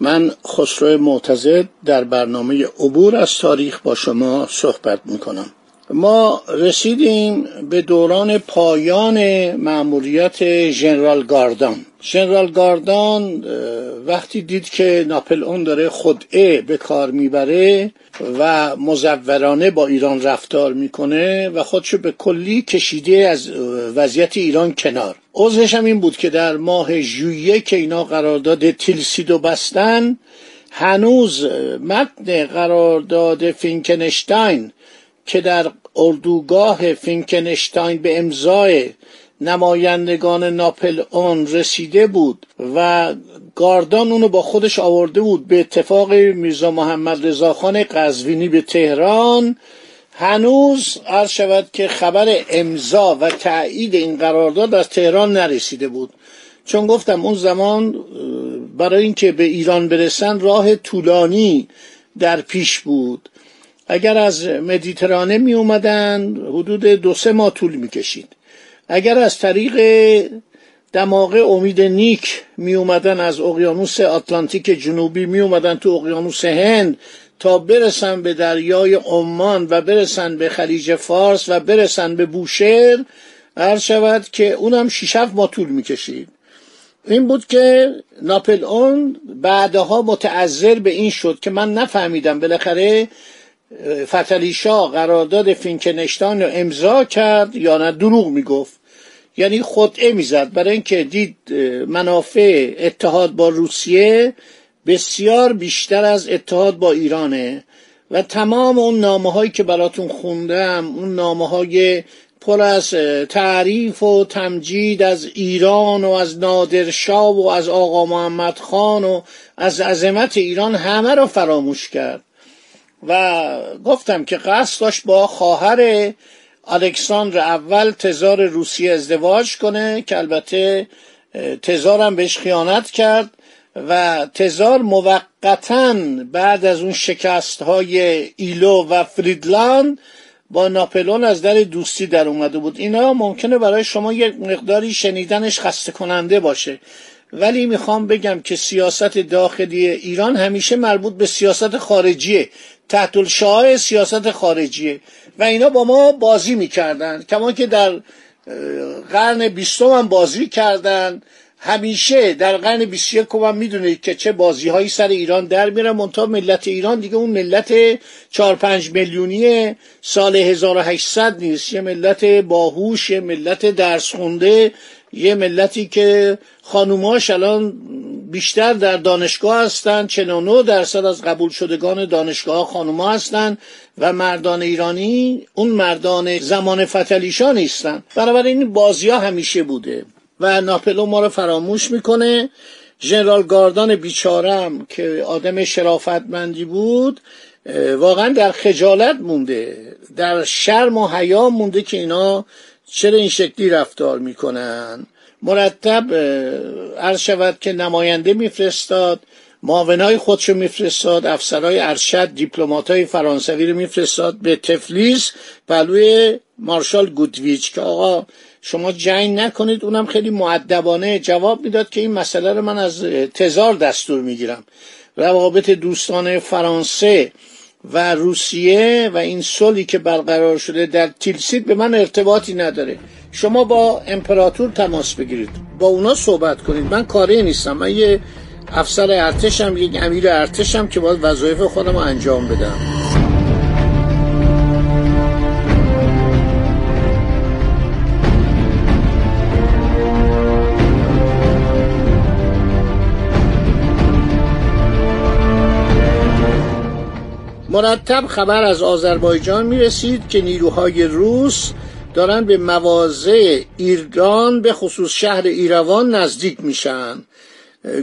من خسرو معتزد در برنامه عبور از تاریخ با شما صحبت می‌کنم. ما رسیدیم به دوران پایان مأموریت ژنرال گاردان. ژنرال گاردان وقتی دید که ناپل اون داره خدعه به کار می‌بره و مزورانه با ایران رفتار می‌کنه و خودشو به کلی کشیده از وضعیت ایران کنار. عوضش هم این بود که در ماه ژوئیه که اینا قرارداد تیلسیدو بستن هنوز متن قرارداد فینکنشتاین که در اردوگاه فینکنشتاین به امضای نمایندگان ناپل اون رسیده بود و گاردان اونو با خودش آورده بود به اتفاق میرزا محمد رضاخان قزوینی به تهران هنوز عرض شود که خبر امضا و تایید این قرارداد از تهران نرسیده بود. چون گفتم اون زمان برای اینکه به ایران برسن راه طولانی در پیش بود. اگر از مدیترانه می اومدن حدود دو سه ماه طول می کشید. اگر از طریق دماغه امید نیک می اومدن از اقیانوس آتلانتیک جنوبی می اومدن تو اقیانوس هند تا برسن به دریای عمان و برسن به خلیج فارس و برسن به بوشهر. عرض شود که اونم شیش ماه طول می کشید این بود که ناپل اون بعدها متعذر به این شد که من نفهمیدم. بالاخره فتلیشا قرارداد فینکنشتان رو امضا کرد یا نه؟ دروغ می‌گفت. یعنی خدعه می‌زد. برای اینکه دید منافع اتحاد با روسیه بسیار بیشتر از اتحاد با ایرانه و تمام اون نامه هایی که براتون خوندم اون نامه های پر از تعریف و تمجید از ایران و از نادرشاه و از آقا محمد خان و از عظمت ایران همه رو فراموش کرد. و گفتم که قصد داشت با خواهر الکساندر اول تزار روسیه ازدواج کنه که البته تزار هم بهش خیانت کرد و تزار موقتا بعد از اون شکست های ایلو و فریدلاند با ناپلون از در دوستی در اومده بود. اینا ممکنه برای شما یک مقداری شنیدنش خسته کننده باشه. ولی می‌خوام بگم که سیاست داخلی ایران همیشه مربوط به سیاست خارجیه. تحت الشعاع سیاست خارجیه. و اینا با ما بازی می‌کردن. کما که در قرن بیستم هم بازی کردن. همیشه در قرن 21 هم می‌دونید که چه بازی هایی سر ایران در میره منتها ملت ایران دیگه اون ملت 4 5 میلیونی سال 1800 نیست. یه ملت باهوش یه ملت درس خونده. یه ملتی که خانوماش الان بیشتر در دانشگاه هستند 49 درصد از قبول شدگان دانشگاه خانوما هستند و مردان ایرانی اون مردان زمان فتلیشا نیستن. بنابراین این بازی ها همیشه بوده و ناپلو ما رو فراموش می‌کنه. ژنرال گاردان بیچارم که آدم شرافتمندی بود واقعا در خجالت مونده. در شرم و حیا مونده که اینا چرا این شکلی رفتار می‌کنن؟ مرتب عرض شود که نماینده میفرستاد معاونای خودشو میفرستاد افسرهای ارشد دیپلماتای فرانسوی رو میفرستاد به تفلیس پلوی مارشال گودویچ که آقا شما جنگ نکنید. اونم خیلی معدبانه جواب می‌داد که این مسئله رو من از تزار دستور می‌گیرم. روابط دوستان فرانسه و روسیه و این سولی که برقرار شده در تیلسید به من ارتباطی نداره. شما با امپراتور تماس بگیرید. با اونا صحبت کنید. من کاری نیستم. من یه افسر ارتشم یک امیر ارتشم که باید وظایف خودم رو انجام بدم. مرتب خبر از آذربایجان می رسید که نیروهای روس دارن به مواضع ایران به خصوص شهر ایروان نزدیک میشن.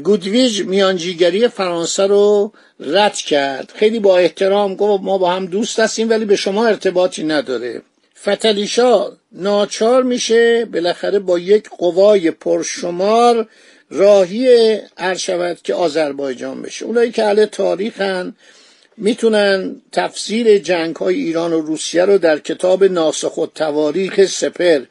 گودویج میانجیگری فرانسه رو رد کرد. خیلی با احترام گفت ما با هم دوست هستیم ولی به شما ارتباطی نداره. فتلیشا ناچار میشه بالاخره با یک قوای پرشمار راهی شود که آذربایجان بشه. اونایی که اهل تاریخن می‌تونن تفسیر جنگ های ایران و روسیه رو در کتاب ناسخ و تواریخ سپر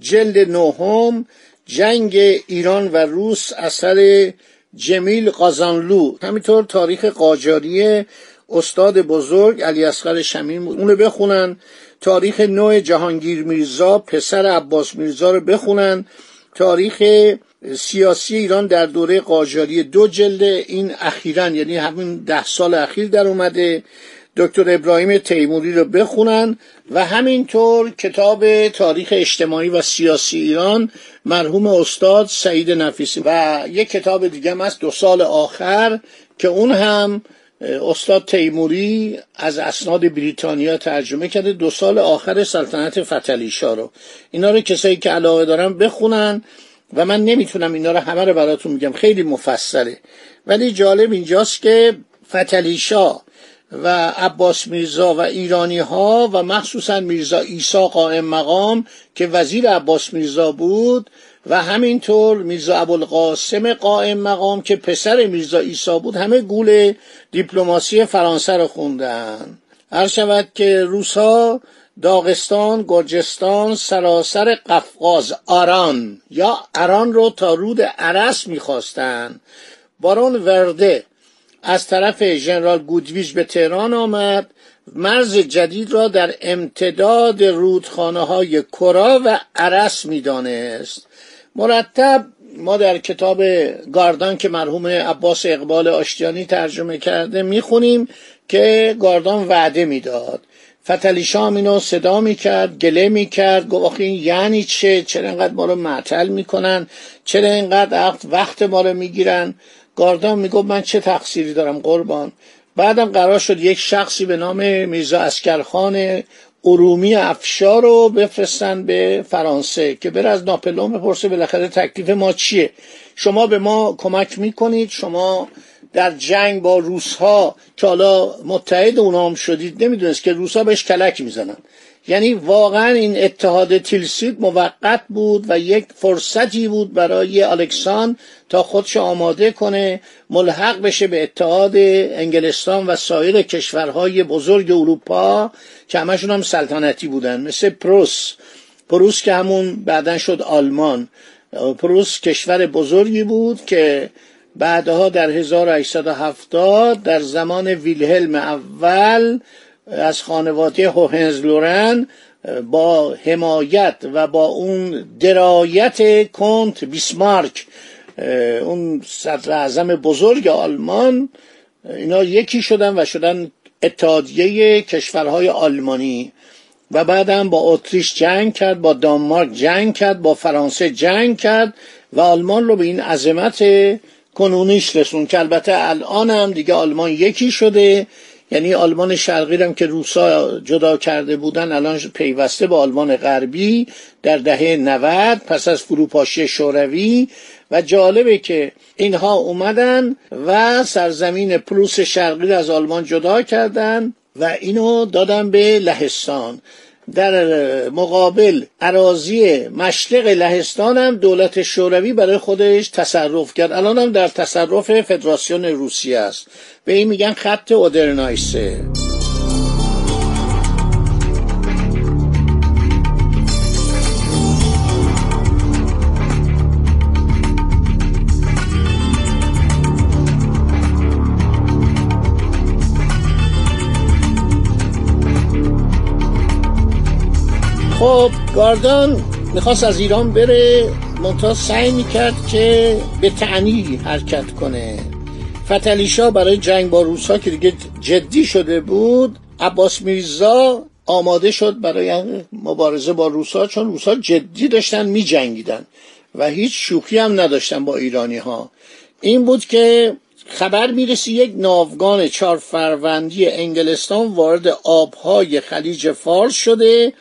جلد نهم جنگ ایران و روس اثر جمیل قازانلو. همینطور تاریخ قاجاری استاد بزرگ علی اصغر شمیم اونو بخونن. تاریخ نوع جهانگیر میرزا پسر عباس میرزا رو بخونن. تاریخ سیاسی ایران در دوره قاجاری دو جلد این اخیرا یعنی همین ده سال اخیر در اومده. دکتر ابراهیم تیموری رو بخونن و همینطور کتاب تاریخ اجتماعی و سیاسی ایران مرحوم استاد سعید نفیسی. و یک کتاب دیگه هم هست دو سال آخر که اون هم استاد تیموری از اسناد بریتانیا ترجمه کرده. دو سال آخر سلطنت فتلیشا رو. اینا رو کسایی که علاقه دارن بخونن. و من نمی‌تونم اینا رو همه رو براتون میگم. خیلی مفصله. ولی جالب اینجاست که فتلیشا و عباس میرزا و ایرانی ها و مخصوصا میرزا ایسا قائم مقام که وزیر عباس میرزا بود و همینطور میرزا ابوالقاسم قائم مقام که پسر میرزا ایسا بود همه گول دیپلماسی فرانسه رو خوندن. هر شود که روسا داغستان، گرجستان، سراسر قفقاز، آران. یا اران رو تا رود عرس می‌خواستند. بارون ورده از طرف ژنرال گودویج به تهران آمد. مرز جدید را در امتداد رودخانه های کرا و عرس می‌دانست. مرتب ما در کتاب گاردان که مرحوم عباس اقبال آشتیانی ترجمه کرده می‌خونیم که گاردان وعده می‌داد. فتلی شام اینو صدا می‌کرد گله می‌کرد گفت این یعنی چه؟ چرا اینقدر ما رو معطل می‌کنن؟ چرا اینقدر وقت ما رو می‌گیرن؟ گاردان می‌گفت من چه تقصیری دارم قربان؟ بعدم قرار شد یک شخصی به نام میرزا اسکرخان ارومی افشار رو بفرستن به فرانسه که بره از ناپلون بپرسه بالاخره تکلیف ما چیه؟ شما به ما کمک می‌کنید. شما در جنگ با روس ها که حالا متحد اونا شدید نمی‌دونست که روس بهش کلک می‌زنن. یعنی واقعا این اتحاد تیلسید موقت بود و یک فرصتی بود برای الکسان تا خودش آماده کنه ملحق بشه به اتحاد انگلستان و سایر کشورهای بزرگ اروپا که همشون هم سلطنتی بودن. مثل پروس. پروس که همون بعدا شد آلمان. پروس کشور بزرگی بود که بعدها در 1870 در زمان ویلهلم اول از خانواده هوهنزلورن با حمایت و با اون درایت کنت بیسمارک اون صدر اعظم بزرگ آلمان اینا یکی شدن و شدن اتحادیه کشورهای آلمانی. و بعدم با اتریش جنگ کرد با دانمارک جنگ کرد با فرانسه جنگ کرد و آلمان رو به این عظمت کنونیش رسون که البته الان هم دیگه آلمان یکی شده. یعنی آلمان شرقی هم که روسا جدا کرده بودن الان پیوسته به آلمان غربی در دهه 90 پس از فروپاشی شوروی. و جالبه که اینها اومدن و سرزمین پروس شرقی از آلمان جدا کردن و اینو دادن به لهستان. در مقابل عراضی مشرق لهستان هم دولت شوروی برای خودش تصرف کرد. الان هم در تصرف فدراسیون روسیه است. به این میگن خط اودرنایسه خب گاردان می‌خواست از ایران بره منتها سعی می‌کرد که به تعنی حرکت کنه. فتلیشا برای جنگ با روسا که دیگه جدی شده بود عباس میرزا آماده شد برای مبارزه با روسا چون روسا جدی داشتن میجنگیدن و هیچ شوخی هم نداشتن با ایرانی ها این بود که خبر می‌رسی یک ناوگان چهار فروندی انگلستان وارد آبهای خلیج فارس شده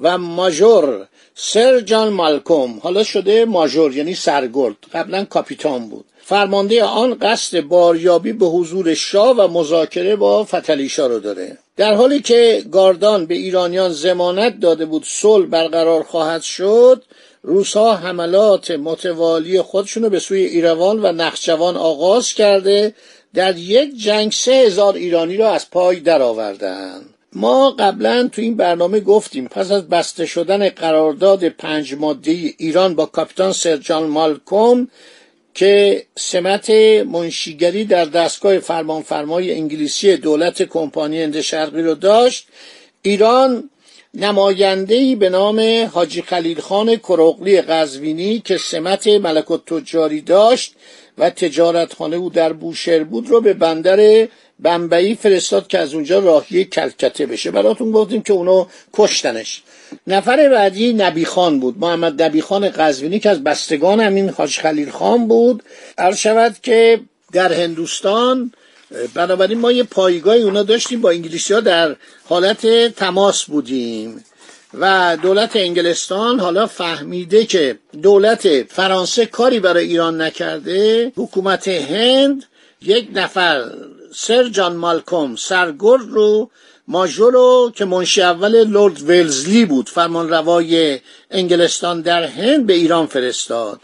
و ماژور سر جان مالکوم حالا شده ماژور یعنی سرگرد قبلا کاپیتان بود. فرمانده آن قصد باریابی به حضور شاه و مذاکره با فتلیشا رو داره. در حالی که گاردان به ایرانیان زمانت داده بود صلح برقرار خواهد شد روسها حملات متوالی خودشونو به سوی ایروان و نخجوان آغاز کرده در یک جنگ سه هزار ایرانی را از پای درآوردند ما قبلا تو این برنامه گفتیم پس از بسته شدن قرارداد پنج ماده ایران با کاپیتان سرجان مالکوم که سمت منشیگری در دستگاه فرمانفرمای انگلیسی دولت کمپانی هند شرقی رو داشت. ایران نمایندهی به نام حاجی خلیل خان کرقلی قزوینی که سمت ملکوت تجاری داشت و تجارتخانه او در بوشهر بود رو به بندر بمبئی فرستاد که از اونجا راهی کلکته بشه. براتون گفتیم که اونو کشتنش. نفر بعدی نبی خان بود. محمد نبی خان قزوینی که از بستگان همین حاج خلیل خان بود. عرض شود که در هندوستان بنابراین ما یه پایگاهی اونا داشتیم با انگلیسی ها در حالت تماس بودیم. و دولت انگلستان حالا فهمیده که دولت فرانسه کاری برای ایران نکرده. حکومت هند یک نفر سر جان مالکوم سرگرد رو ماژور رو که منشی اول لورد ولزلی بود فرمان روای انگلستان در هند به ایران فرستاد.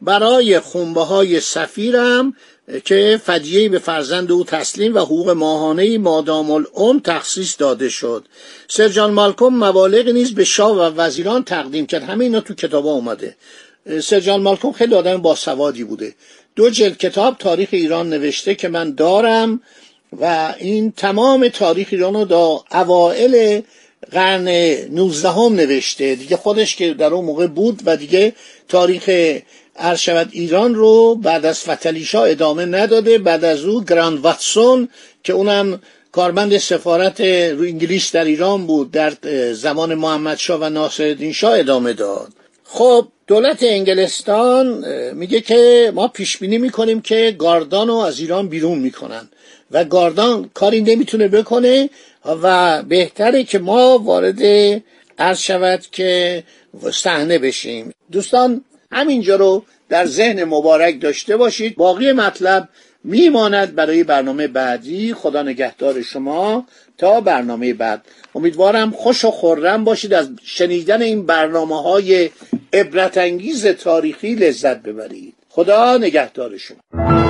برای خونبه های سفیرم که فدیه به فرزند او تسلیم و حقوق ماهانه مادام العمر تخصیص داده شد. سرجان مالکوم مبالغ نیز به شاه و وزیران تقدیم کرد. همه اینا تو کتاب اومده. سرجان مالکوم خیلی آدم باسوادی بوده. دو جلد کتاب تاریخ ایران نوشته که من دارم. و این تمام تاریخ ایران رو دا اوائل قرن 19 هم نوشته. دیگه خودش که در اون موقع بود و دیگه تاریخ شود ایران رو بعد از فتلیشا ادامه نداده. بعد از او گراند واتسون که اونم کارمند سفارت رو انگلیس در ایران بود در زمان محمد و ناصرالدین شاه ادامه داد. خب دولت انگلستان میگه که ما پیش بینی می‌کنیم که گاردان رو از ایران بیرون می‌کنن. و گاردان کاری نمی‌تونه بکنه و بهتره که ما وارد عرض شود که صحنه بشیم. دوستان همینجا رو در ذهن مبارک داشته باشید. باقی مطلب میماند برای برنامه بعدی. خدا نگهدار شما تا برنامه بعد. امیدوارم خوش و خورم باشید. از شنیدن این برنامه های عبرت انگیز تاریخی لذت ببرید. خدا نگهدار شما.